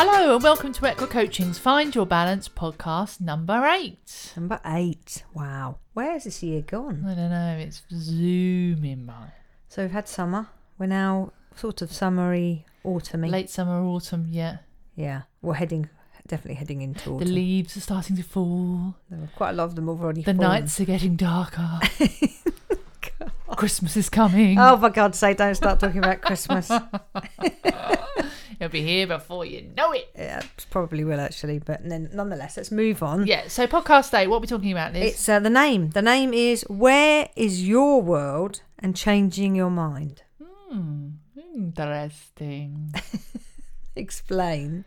Hello and welcome to Equa Coaching's Find Your Balance podcast number eight. Number eight. Wow. Where's this year gone? I don't know, it's zooming by. So we've had summer. We're now sort of summery, autumny. Late summer, autumn, yeah. Yeah. We're heading, definitely heading into autumn. The leaves are starting to fall. There are quite a lot of them have already The fallen. nights are getting darker. Christmas is coming. Oh, for God's sake, don't start talking about Christmas. It'll be here before you know it. Yeah, probably will actually, but then nonetheless, let's move on. Yeah, so podcast day, what are we talking about, Liz? It's uh, the name. The name is Where is Your World and Changing Your Mind? Hmm, interesting. Explain.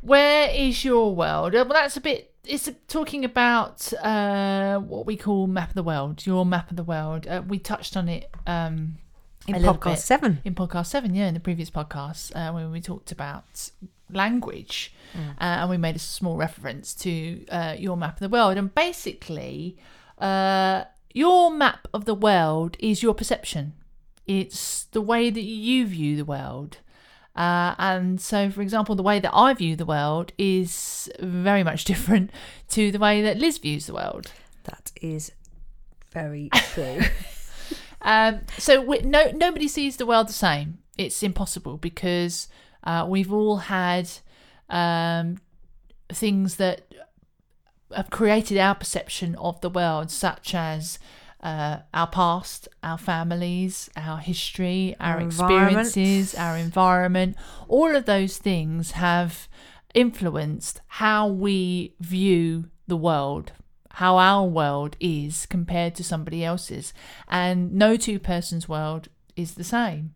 Where is your world? Well, that's a bit. It's talking about uh, what we call map of the world. Your map of the world. Uh, we touched on it um, In podcast seven. in podcast seven. Yeah, in the previous podcast uh, when we talked about language, uh, and we made a small reference to uh, your map of the world. And basically, uh, your map of the world is your perception. It's the way that you view the world. Uh, and so, for example, the way that I view the world is very much different to the way that Liz views the world. That is very true. Um, so we, no, nobody sees the world the same. It's impossible because uh, we've all had um, things that have created our perception of the world, such as uh, our past, our families, our history, our, Our environment. experiences, our environment. All of those things have influenced how we view the world, how our world is compared to somebody else's. And no two persons' world is the same.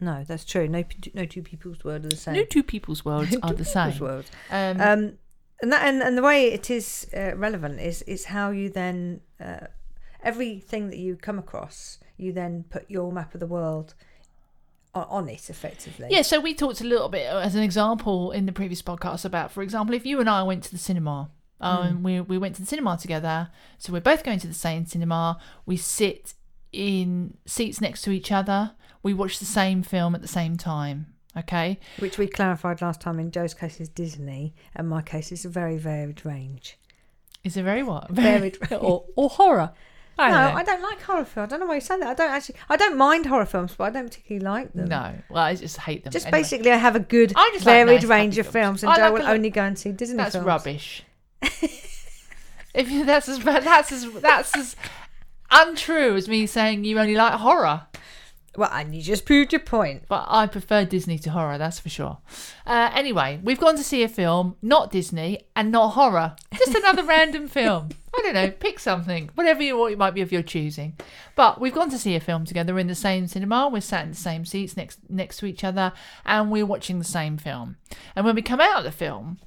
no, that's true. No, no two people's world are the same. No two people's worlds No are the same. world. Um, Um, and that and, and the way it is uh, relevant is is how you then uh, everything that you come across, you then put your map of the world on, it effectively. Yeah, so we talked a little bit uh, as an example in the previous podcast about, for example, if you and I went to the cinema, um, we we went to the cinema together, so we're both going to the same cinema. We sit in seats next to each other. We watch the same film at the same time. Okay, Which we clarified last time. In Joe's case is Disney, and my case is a very varied range. is it very what Varied. or, or horror? I no, know. I don't like horror films. I don't know why you say that. I don't actually. I don't mind horror films, but I don't particularly like them. No, well, I just hate them. Just Anyway, basically, I have a good, I just like varied nice, range of films. films, and I Joe like will a only go and see Disney that's films. That's rubbish. if you, that's as that's as that's as untrue as me saying you only like horror. Well, and you just proved your point. But I prefer Disney to horror, that's for sure. Uh, anyway, we've gone to see a film, not Disney and not horror. Just another random film. I don't know, pick something, whatever you what it might be of your choosing. But we've gone to see a film together We're in the same cinema. We're sat in the same seats next next to each other, and we're watching the same film. And when we come out of the film,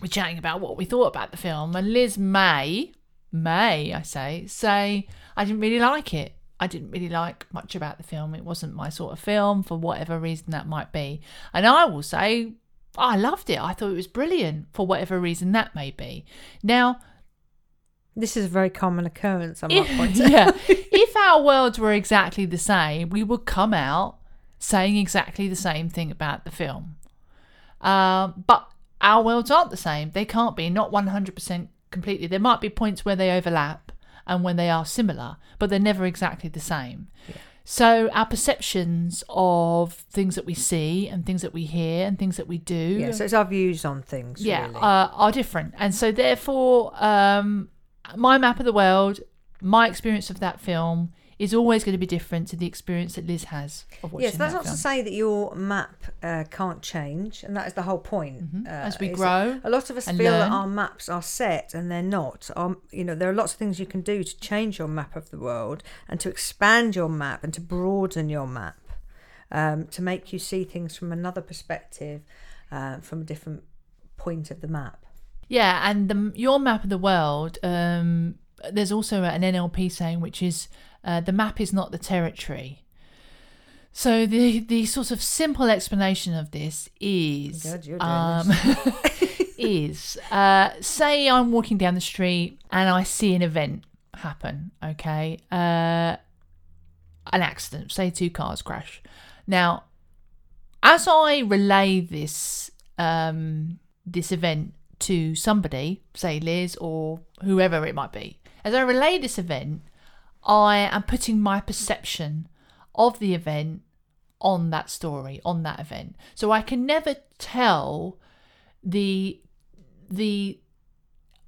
we're chatting about what we thought about the film. And Liz may, may I say, say I didn't really like it. I didn't really like much about the film. It wasn't my sort of film for whatever reason that might be. And I will say, I loved it. I thought it was brilliant for whatever reason that may be. Now, This is a very common occurrence. I might if, point out. yeah, if our worlds were exactly the same, we would come out saying exactly the same thing about the film. Um, but our worlds aren't the same. They can't be, not 100% completely. There might be points where they overlap and when they are similar, but they're never exactly the same. So our perceptions of things that we see and things that we hear and things that we do Yeah, so it's our views on things. yeah, really. uh, are different. And so, therefore, um, my map of the world, my experience of that film is always going to be different to the experience that Liz has of watching Yes, that's that not film. to say that your map uh, can't change, and that is the whole point. Mhm. Uh, As we grow a lot of us feel learn. that our maps are set, and they're not. Um, you know, there are lots of things you can do to change your map of the world, and to expand your map, and to broaden your map, um, to make you see things from another perspective, uh, from a different point of the map. Yeah, and the, your map of the world, um, there's also an NLP saying, which is uh, the map is not the territory. So the the sort of simple explanation of this is God, um, is uh, say I'm walking down the street and I see an event happen. Okay, uh, an accident. Say two cars crash. Now as I relay this um, this event to somebody, say Liz or whoever it might be, as I relay this event, I am putting my perception of the event on that story, on that event. So I can never tell the the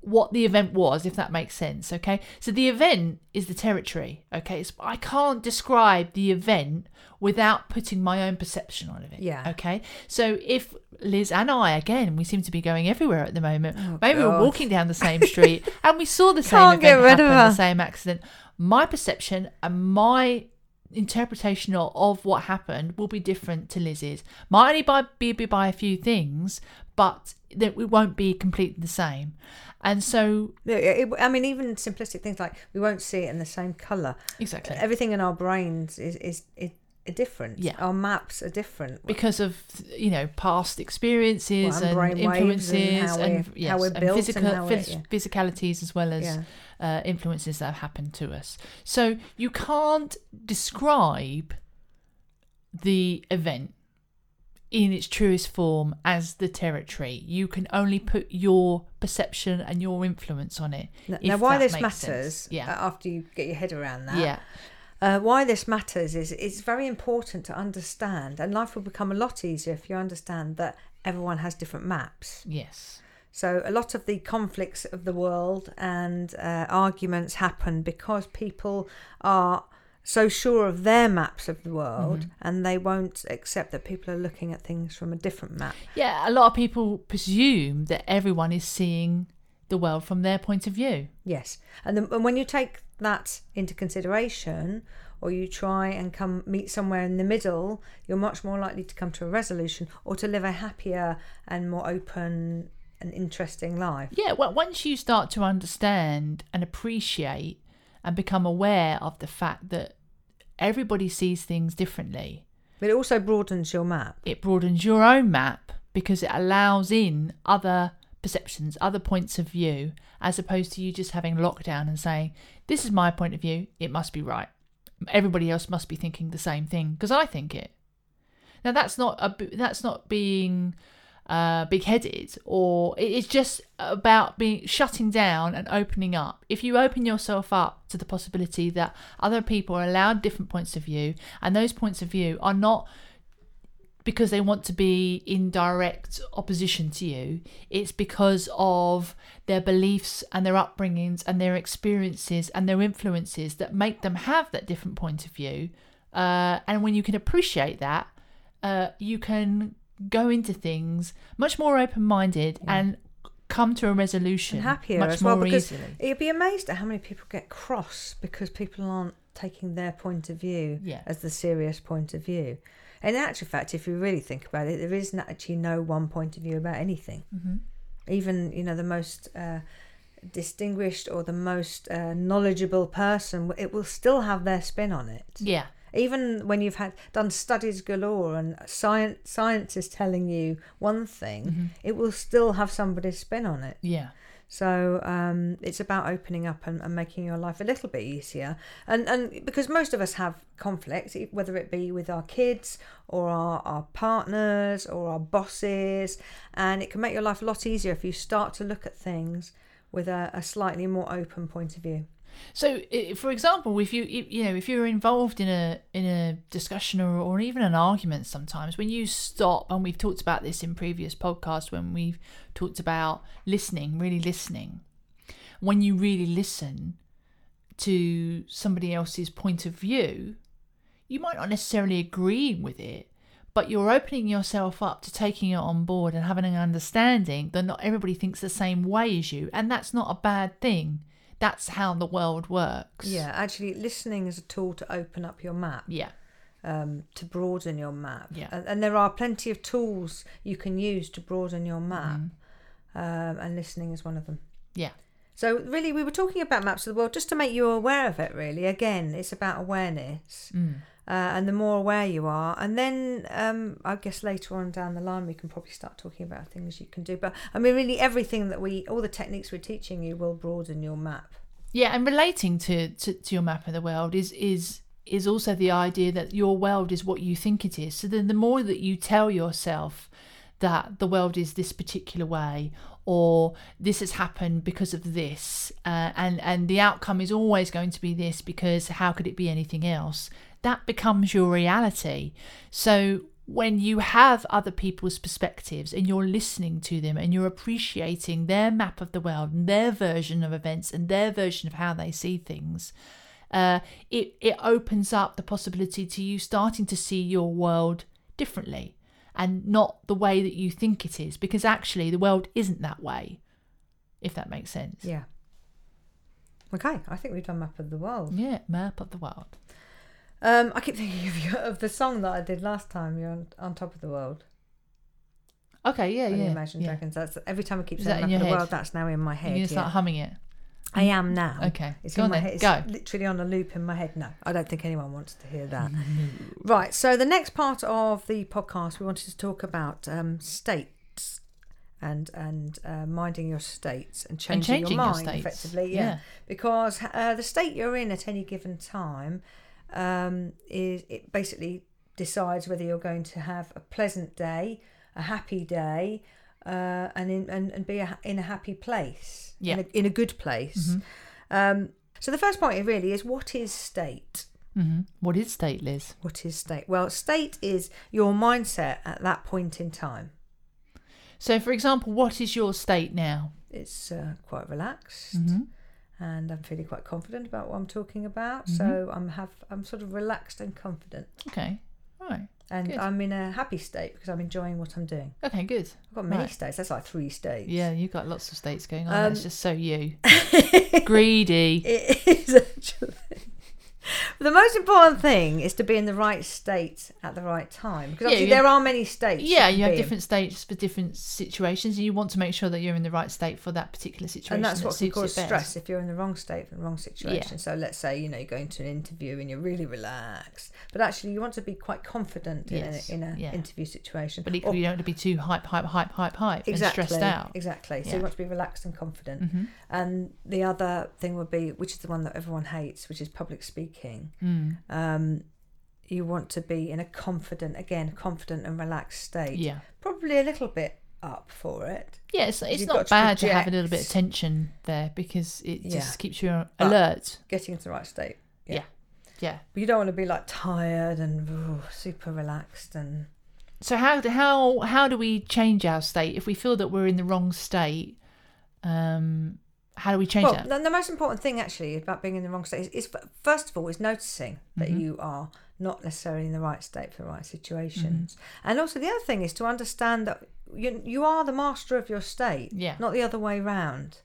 what the event was, if that makes sense. Okay, so the event is the territory. Okay, so I can't describe the event without putting my own perception on it. Yeah. Okay, so if Liz and I, again, we seem to be going everywhere at the moment. Oh, Maybe we're walking down the same street and we saw the same Can't get event happen, the same accident. My perception and my interpretation of, what happened will be different to Liz's. Might only by, be, be by a few things, but that it won't be completely the same. And so, it- I mean, even simplistic things like we won't see it in the same color. exactly. Everything in our brains is is, is, different. Yeah. our maps are different. because of you know past experiences Well, and and, and influences how and, we're- yes, how we're and built and physical phys- yeah. physicalities as well as Yeah. Uh, influences that have happened to us. So you can't describe the event in its truest form as the territory. You can only put your perception and your influence on it. Now, now why this matters, sense. Yeah. uh, after you get your head around that, yeah. Uh, why this matters is it's very important to understand, and life will become a lot easier if you understand that everyone has different maps. Yes. So a lot of the conflicts of the world and uh, arguments happen because people are so sure of their maps of the world Mm-hmm. and they won't accept that people are looking at things from a different map. Yeah. A lot of people presume that everyone is seeing the world from their point of view. Yes, and, and when you take that into consideration, or you try and come meet somewhere in the middle, you're much more likely to come to a resolution or to live a happier and more open and interesting life. Yeah, well, once you start to understand and appreciate and become aware of the fact that everybody sees things differently, But it also broadens your map. it broadens your own map because it allows in other perceptions, other points of view, as opposed to you just having lockdown and saying, This is my point of view, it must be right. Everybody else must be thinking the same thing because I think it. Now that's not a that's not being uh, big-headed, or it is just about being shutting down and opening up. If you open yourself up to the possibility that other people are allowed different points of view, and those points of view are not because they want to be in direct opposition to you. It's because of their beliefs and their upbringings and their experiences and their influences that make them have that different point of view. Uh, and when you can appreciate that, uh, you can go into things much more open minded and come to a resolution and happier much as well more because easily. you'd be amazed at how many people get cross because people aren't taking their point of view Yeah. as the serious point of view. In actual fact, if you really think about it, there isn't actually no one point of view about anything. Mhm. Even you know the most uh, distinguished or the most uh, knowledgeable person, it will still have their spin on it. Yeah. Even when you've had done studies galore and science science is telling you one thing, Mm-hmm. it will still have somebody's spin on it. Yeah. So um, it's about opening up and, and making your life a little bit easier. And and because most of us have conflict, e- whether it be with our kids or our, our partners or our bosses, and it can make your life a lot easier if you start to look at things with a, a slightly more open point of view. So, for example, if you you know if you're involved in a in a discussion or, or even an argument, sometimes when you stop, and we've talked about this in previous podcasts when we've talked about listening, really listening, when you really listen to somebody else's point of view, you might not necessarily agree with it, but you're opening yourself up to taking it on board and having an understanding that not everybody thinks the same way as you, and that's not a bad thing. That's how the world works. Yeah, actually, listening is a tool to open up your map. Yeah. um, to broaden your map. Yeah. And, and there are plenty of tools you can use to broaden your map, Mm-hmm. um, and listening is one of them. Yeah. So, really, we were talking about maps of the world just to make you aware of it, really. Again, it's about awareness. Mm. Uh, and the more aware you are, and then um, I guess later on down the line, we can probably start talking about things you can do. But I mean, really, everything that we, all the techniques we're teaching you will broaden your map. Yeah, and relating to, to, to your map of the world is is is also the idea that your world is what you think it is. So then the more that you tell yourself that the world is this particular way or this has happened because of this uh, and and the outcome is always going to be this because how could it be anything else that becomes your reality so when you have other people's perspectives and you're listening to them and you're appreciating their map of the world and their version of events and their version of how they see things uh, it it opens up the possibility to you starting to see your world differently and not the way that you think it is because actually the world isn't that way if that makes sense Yeah. Okay, I think we've done map of the world. yeah map of the world Um, I keep thinking of, you, of the song that I did last time. You're on, on top of the world. okay yeah yeah, Imagine yeah. Dragons. That's every time I keep Is saying that in of the head? world. That's now in my head. yeah. start humming it I am now. okay It's go in my then head. It's go literally on a loop in my head. No, I don't think anyone wants to hear that. right. So the next part of the podcast, we wanted to talk about um, states and and uh, minding your states and changing, changing your your mind states. effectively. Yeah, Yeah. because uh, the state you're in at any given time um, is it basically decides whether you're going to have a pleasant day, a happy day. Uh, and in and, and be a, in a happy place, Yeah. in, a, in a good place. Um, so the first point really is what is state? hmm what is state liz What is state? Well, state is your mindset at that point in time. so for example what is your state now It's uh, quite relaxed, hmm and I'm feeling quite confident about what I'm talking about. Mm-hmm. So I'm have I'm sort of relaxed and confident, okay all right and Good. I'm in a happy state because I'm enjoying what I'm doing. okay good I've got many Right. states. That's like three states. yeah you've got lots of states going on Um, that's just so you greedy It is actually. the most important thing is to be in the right state at the right time because Yeah, obviously you- there are many states. Yeah, you have be in. different states for different situations, and you want to make sure that you're in the right state for that particular situation. and that's that what can cause it best. stress if you're in the wrong state for the wrong situation. So let's say you know you're going to an interview and you're really relaxed, but actually you want to be quite confident Yes, in an in a yeah. interview situation. But Or- equally, you don't want to be too hype, hype, hype, hype, hype, exactly, and stressed out. Exactly. So Yeah. you want to be relaxed and confident. hmm And the other thing would be, which is the one that everyone hates, which is public speaking. Mm. Um, you want to be in a confident, again, confident and relaxed state. Yeah, Probably a little bit up for it. yeah. It's, it's not got to bad to have a little bit of tension there because it Yeah. just keeps you But- alert. Getting into the right state. Yeah. Yeah. But you don't want to be like tired and ooh, super relaxed and So how do how how do we change our state if we feel that we're in the wrong state? Um, how do we change well, that? the, the most important thing actually about being in the wrong state is, is first of all is noticing that Mhm. you are not necessarily in the right state for the right situations, Mm-hmm. and also the other thing is to understand that you you are the master of your state, Yeah. not the other way round.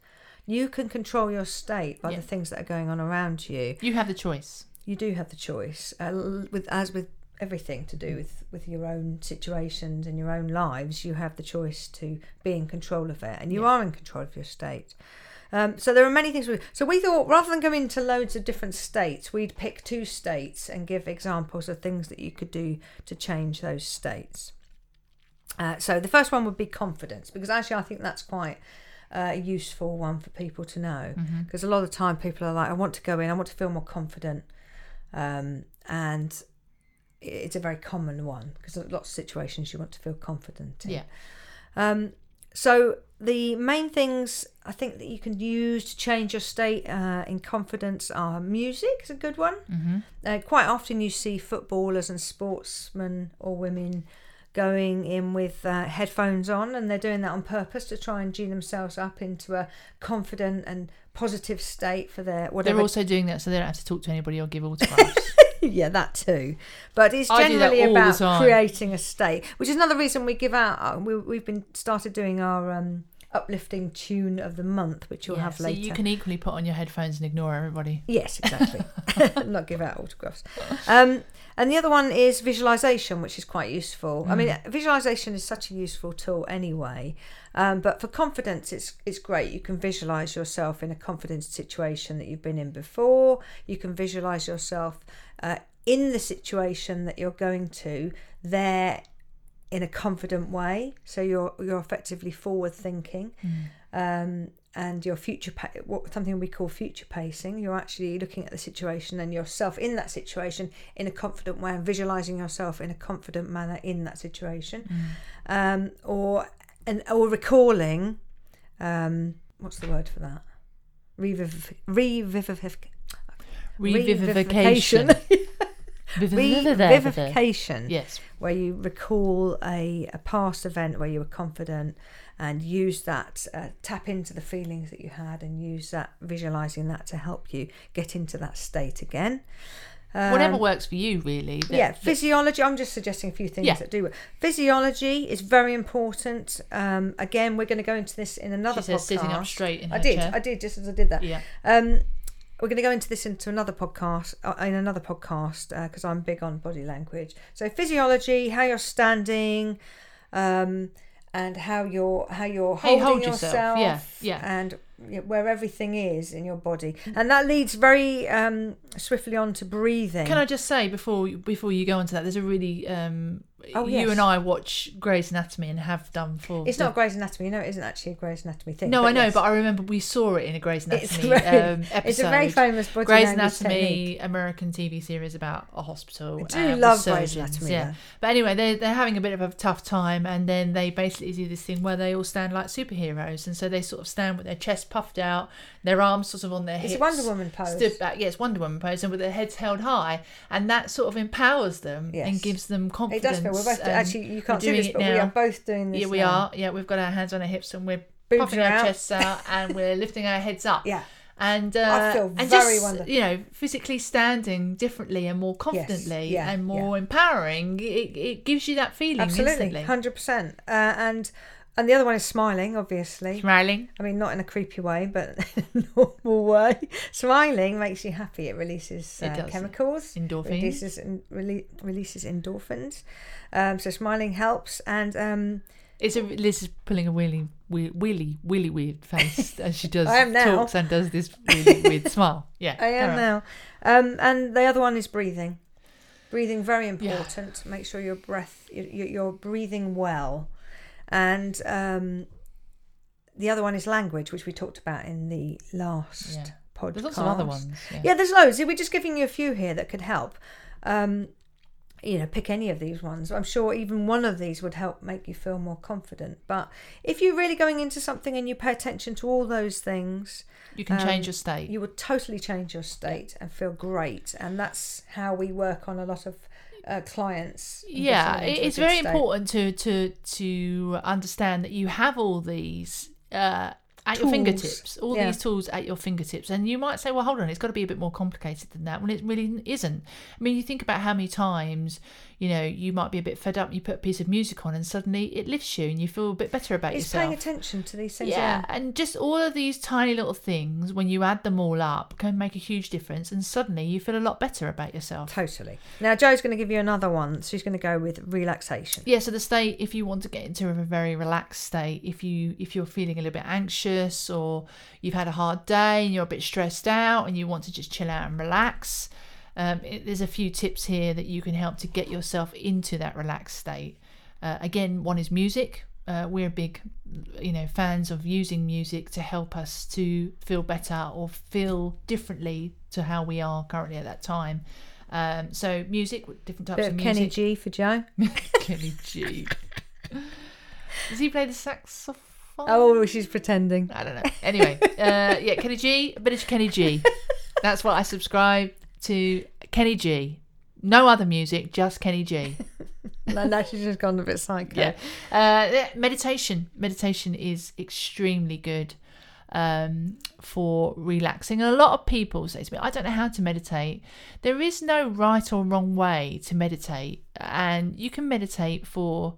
You can control your state by Yeah. the things that are going on around you. You have the choice. You do have the choice, uh, with as with everything to do with with your own situations and your own lives. You have the choice to be in control of it, and you Yeah. are in control of your state. Um, so there are many things. We, so we thought rather than going into loads of different states, we'd pick two states and give examples of things that you could do to change those states. Uh, so the first one would be confidence, because actually I think that's quite uh, a useful one for people to know. Mm-hmm. Because a lot of the time people are like, I want to go in, I want to feel more confident, um, and it's a very common one because lots of situations you want to feel confident in. Yeah. Um, so the main things I think that you can use to change your state uh, in confidence are music is a good one. Mm-hmm. Uh, quite often you see footballers and sportsmen or women going in with uh, headphones on and they're doing that on purpose to try and gene themselves up into a confident and positive state for their whatever They're also doing that so they don't have to talk to anybody or give autographs. yeah, that too. But it's I do that generally about creating a state, which is another reason we give out. We, we've been started doing our um, uplifting tune of the month, which you'll Yeah, have later. so you can equally put on your headphones and ignore everybody. Yes, exactly. Not give out autographs. Um, and the other one is visualization, which is quite useful. I mean, Mm. visualization is such a useful tool anyway. Um, but for confidence, it's it's great. You can visualize yourself in a confident situation that you've been in before. You can visualize yourself uh, in the situation that you're going to there in a confident way. So you're you're effectively forward thinking. Um, and your future pa- what something we call future pacing you're actually looking at the situation and yourself in that situation in a confident way and visualizing yourself in a confident manner in that situation um, or and or recalling um, what's the word for that Revivif- revivif- Revivification. revivification Vivification, yes. where you recall a, a past event where you were confident and use that, uh, tap into the feelings that you had and use that, visualizing that to help you get into that state again. Whatever Um, works for you, really. that- yeah, physiology. I'm just suggesting a few things Yeah. that do work. Physiology is very important. Um, again, we're going to go into this in another She says podcast. sitting up straight in I did. chair. I did just as I did that. Yeah. Um, we're going to go into this into another podcast, uh, in another podcast, because I'm big on body language. So physiology, how you're standing, um, and how you're how you're How you holding hold yourself, yourself, yeah, yeah. and where everything is in your body, and that leads very um, swiftly on to breathing. Can I just say before before you go on to that, there's a really um, Oh, you yes. and I watch Grey's Anatomy and have done for. It's the- not Grey's Anatomy. No, it isn't actually a Grey's Anatomy thing. No, I know, yes. but I remember we saw it in a Grey's It's Anatomy very- um, episode. it's a very famous body Grey's Anatomy, technique. American TV series about a hospital. I do uh, with love Grey's Anatomy, Yeah, though. but anyway, they're, they're having a bit of a tough time, and then they basically do this thing where they all stand like superheroes, and so they sort of stand with their chest puffed out, their arms sort of on their It's hips. a Wonder Woman pose. Stood back, yes, Wonder Woman pose, and with their heads held high, and that sort of empowers them Yes. and gives them It confidence. Feel we're both actually you can't see this, it but we are both doing this. Yeah, we now. are. Yeah, we've got our hands on our hips and we're Boobs are our out. chests out and we're lifting our heads up. Yeah. And uh, feel and very just wonderful. you know physically standing differently and more confidently yeah, and more empowering. It, it gives you that feeling Absolutely, instantly. hundred percent. Uh, and and the other one is smiling, obviously. Smiling. I mean, not in a creepy way, but in a normal way. Smiling makes you happy. It releases It uh, does. chemicals. Endorphins. Releases rele- releases endorphins. Um, so smiling helps. And um, It's a Liz is pulling a wheelie, wheel- wheelie, wheelie weird face as she does I am now. talks and does this really weird smile. Yeah, I am now. Um, and the other one is breathing. Breathing very important. Make sure your breath you- you- you're breathing well, and um, the other one is language, which we talked about in the last Yeah. podcast. There's lots of other ones. Yeah. Yeah, there's loads. We're just giving you a few here that could help. Um, you know, pick any of these ones. I'm sure even one of these would help make you feel more confident. But if you're really going into something and you pay attention to all those things, You can change um, your state. you would totally change your state and feel great. And that's how we work on a lot of uh, clients. yeah getting them it- into a it's very state. important to to to understand that you have all these uh at your fingertips all Yeah. these tools at your fingertips and you might say well hold on it's got to be a bit more complicated than that when it really isn't i mean you think about how many times you know you might be a bit fed up you put a piece of music on and suddenly it lifts you and you feel a bit better about It's yourself It's paying attention to these things. yeah, and just all of these tiny little things, when you add them all up, can make a huge difference, and suddenly you feel a lot better about yourself. Totally. Now, Joe's going to give you another one. She's going to go with relaxation. Yeah, so the state, if you want to get into a very relaxed state, if you if you're feeling a little bit anxious or you've had a hard day and you're a bit stressed out and you want to just chill out and relax, um, it, there's a few tips here that you can help to get yourself into that relaxed state. Uh, again, one is music. Uh, we're big, you know, fans of using music to help us to feel better or feel differently to how we are currently at that time. Um, so music, different types of of music. Kenny G for Joe. Kenny G. Does he play the saxophone? Oh, she's pretending. I don't know. Anyway, uh, yeah, Kenny G, a bit of Kenny G. That's what I subscribe to. Kenny G. No other music, just Kenny G. no, no, she's just gone a bit psycho. Yeah. Uh, yeah, meditation. Meditation is extremely good um, for relaxing. And a lot of people say to me, I don't know how to meditate. There is no right or wrong way to meditate. And you can meditate for,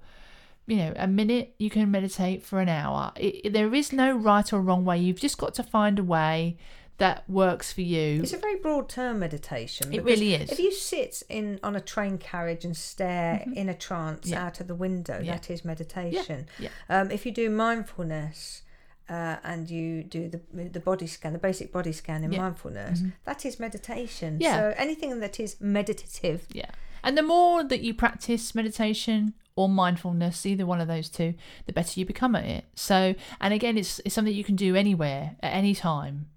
you know, a minute, you can meditate for an hour. It, there is no right or wrong way. You've just got to find a way that works for you. It's a very broad term meditation. It really is. If you sit in on a train carriage and stare in a trance Mm-hmm. Yeah. out of the window, Yeah. that is meditation. yeah. Um, if you do mindfulness uh, and you do the the body scan, the basic body scan in Yeah. Mm-hmm. mindfulness, that is meditation. Yeah. So anything that is meditative, Yeah. And the more that you practice meditation, or mindfulness, either one of those two, the better you become at it. So, and again, it's, it's something you can do anywhere at any time.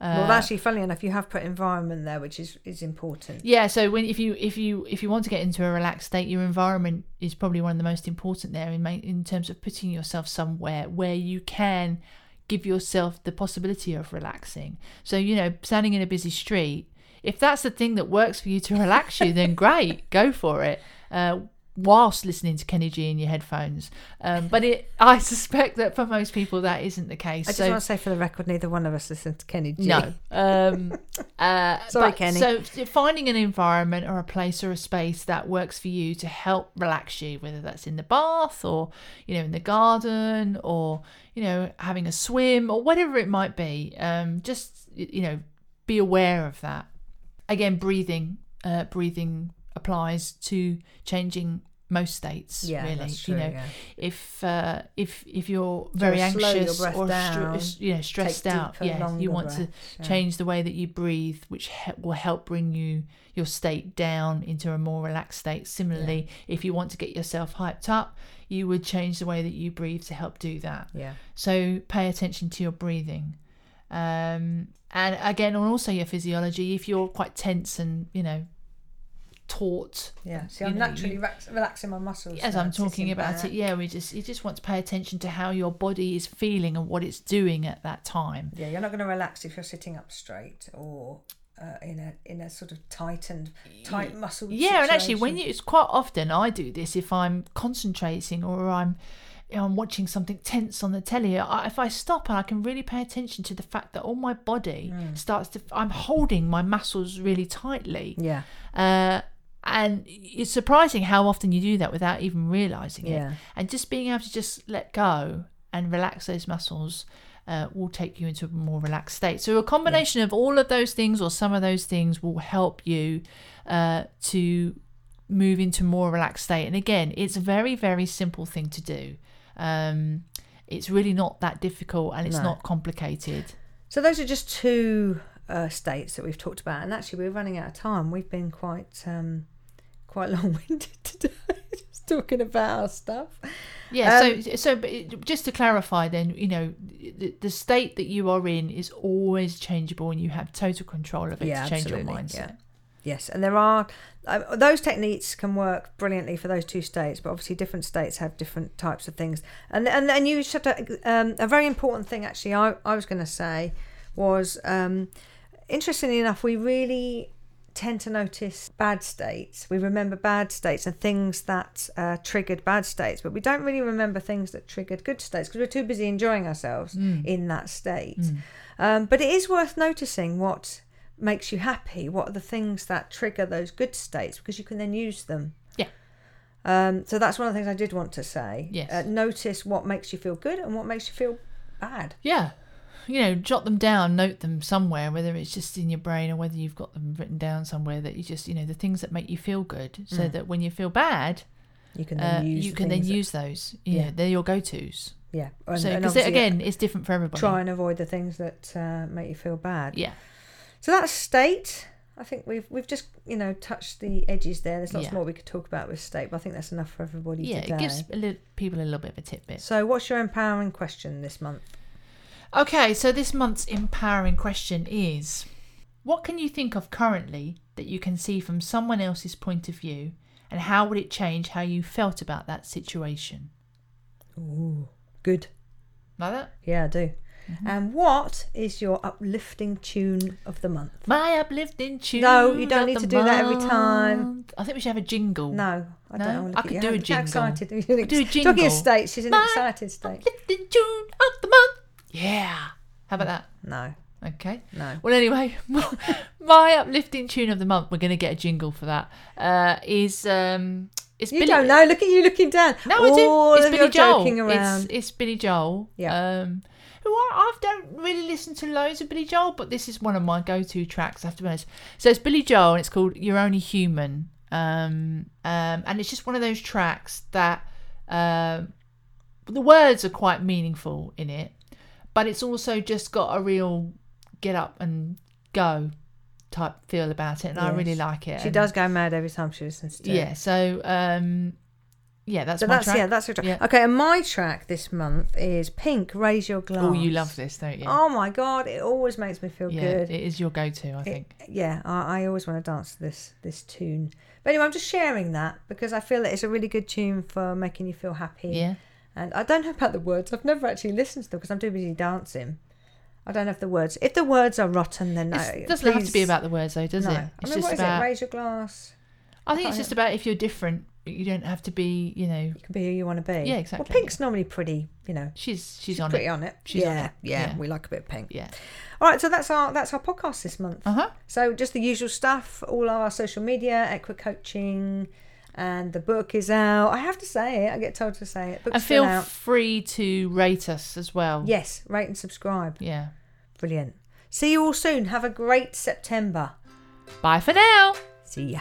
well, Uh, actually, funnily enough, you have put environment there, which is is important. yeah, so when if you if you if you want to get into a relaxed state, your environment is probably one of the most important there in in terms of putting yourself somewhere where you can give yourself the possibility of relaxing. So you know, standing in a busy street, if that's the thing that works for you to relax you, then great, go for it. Uh, whilst listening to Kenny G in your headphones, um, but it, I suspect that for most people that isn't the case. I just so want to say for the record, neither one of us listens to Kenny G. no. Um, uh, Sorry, but- Kenny. So finding an environment or a place or a space that works for you to help relax you, whether that's in the bath or you know in the garden or you know having a swim or whatever it might be. Um, just you know be aware of that. Again, breathing. Uh, breathing applies to changing most states. Yeah, really. that's true. you know, yeah. if uh, if if you're very anxious breath or down, stre- you know stressed out, deeper, yeah, you want to yeah. change the way that you breathe, which he- will help bring you your state down into a more relaxed state. Similarly, if you want to get yourself hyped up, you would change the way that you breathe to help do that. Yeah. So pay attention to your breathing. Um, and again, also your physiology. If you're quite tense and you know taut, Yeah. See, I'm know, naturally you- relax- relaxing my muscles. as I'm talking about it, yeah, we just you just want to pay attention to how your body is feeling and what it's doing at that time. Yeah, you're not going to relax if you're sitting up straight or uh, in a in a sort of tightened, tight muscle. Yeah, and actually, when you it's quite often I do this if I'm concentrating or I'm you know, I'm watching something tense on the telly. I, if I stop and I can really pay attention to the fact that all my body Hmm. starts to, I'm holding my muscles really tightly. yeah, Uh, and it's surprising how often you do that without even realizing it. And just being able to just let go and relax those muscles uh, will take you into a more relaxed state. So a combination of all of those things or some of those things will help you uh, to move into a more relaxed state. And again, it's a very, very simple thing to do. Um, it's really not that difficult and it's No. not complicated. So those are just two uh, states that we've talked about, and actually we're running out of time. We've been quite um, quite long-winded today, just talking about our stuff. Yeah. Um, so, so just to clarify, then you know, the, the state that you are in is always changeable, and you have total control of it Yeah, to change your mindset. yeah. Yes, and there are uh, those techniques can work brilliantly for those two states, but obviously different states have different types of things. And and and you should um, a very important thing actually. I I was going to say was um, interestingly enough, we really tend to notice bad states. We remember bad states and things that uh, triggered bad states, but we don't really remember things that triggered good states because we're too busy enjoying ourselves in that state. Um, but it is worth noticing what makes you happy, what are the things that trigger those good states, because you can then use them. Yeah. Um, so that's one of the things I did want to say. Yes. Uh, notice what makes you feel good and what makes you feel bad. Yeah. You know, jot them down, note them somewhere, whether it's just in your brain or whether you've got them written down somewhere that you just, you know, the things that make you feel good so that when you feel bad, You can uh, then use. you the can then that- use those. You Yeah. know, they're your go tos. Yeah. And, So, because again, it's different for everybody. try and avoid the things that uh, make you feel bad. Yeah. So that's state. I think we've we've just you know touched the edges there. There's lots Yeah. more we could talk about with state, but I think that's enough for everybody Yeah. today. It gives a little, people a little bit of a tidbit. So, what's your empowering question this month? Okay, so this month's empowering question is What can you think of currently that you can see from someone else's point of view, and how would it change how you felt about that situation? Ooh, good. Like that? Yeah, I do. Mm-hmm. And what is your uplifting tune of the month? My uplifting tune. No, you don't need to do that every time. I think we should have a jingle. No, I No? don't want to I could do a Look how jingle. Excited. Do a Talking jingle. of state, she's in an excited state. Uplifting tune of the month. Yeah. How about that? No, Okay. no. Well, anyway, my uplifting tune of the month. We're going to get a jingle for that. Uh, is um, it's You Billy- don't know. Look at you looking down. No, I do. It's Billy Joel. It's, it's Billy Joel. Yeah. Um, who I, I don't really listen to loads of Billy Joel, but this is one of my go-to tracks. I have to be honest. So it's Billy Joel, and it's called "You're Only Human." Um, um, and it's just one of those tracks that um, the words are quite meaningful in it, but it's also just got a real get up and go type feel about it, and I really like it. She And- does go mad every time she listens to it. yeah so um Yeah, that's So that's track. yeah, that's your track. Yeah. Okay, and my track this month is Pink. Raise your glass. Oh, you love this, don't you? Oh my god, it always makes me feel yeah, good. it is your go-to, I It- think. yeah, I, I always want to dance to this this tune. But anyway, I'm just sharing that because I feel that it's a really good tune for making you feel happy. Yeah. And I don't know about the words. I've never actually listened to them because I'm too busy dancing. I don't know if the words. If the words are rotten, then no. It doesn't have to be about the words, though, does no. it? I It's mean, just about. it? Raise your glass. I think I it's just about if you're different, you don't have to be. You know, You can be who you want to be. Yeah, exactly. Well, Pink's normally pretty. You know, she's she's, she's on pretty it. on it. She's yeah, on it. Yeah, Yeah. we like a bit of Pink. Yeah. All right, so that's our that's our podcast this month. Uh huh. So just the usual stuff, all our social media, Equa Coaching, and the book is out. I have to say it. I get told to say it. Book's And feel free to rate us as well. Yes, rate and subscribe. Yeah. Brilliant. See you all soon. Have a great September. Bye for now. See ya.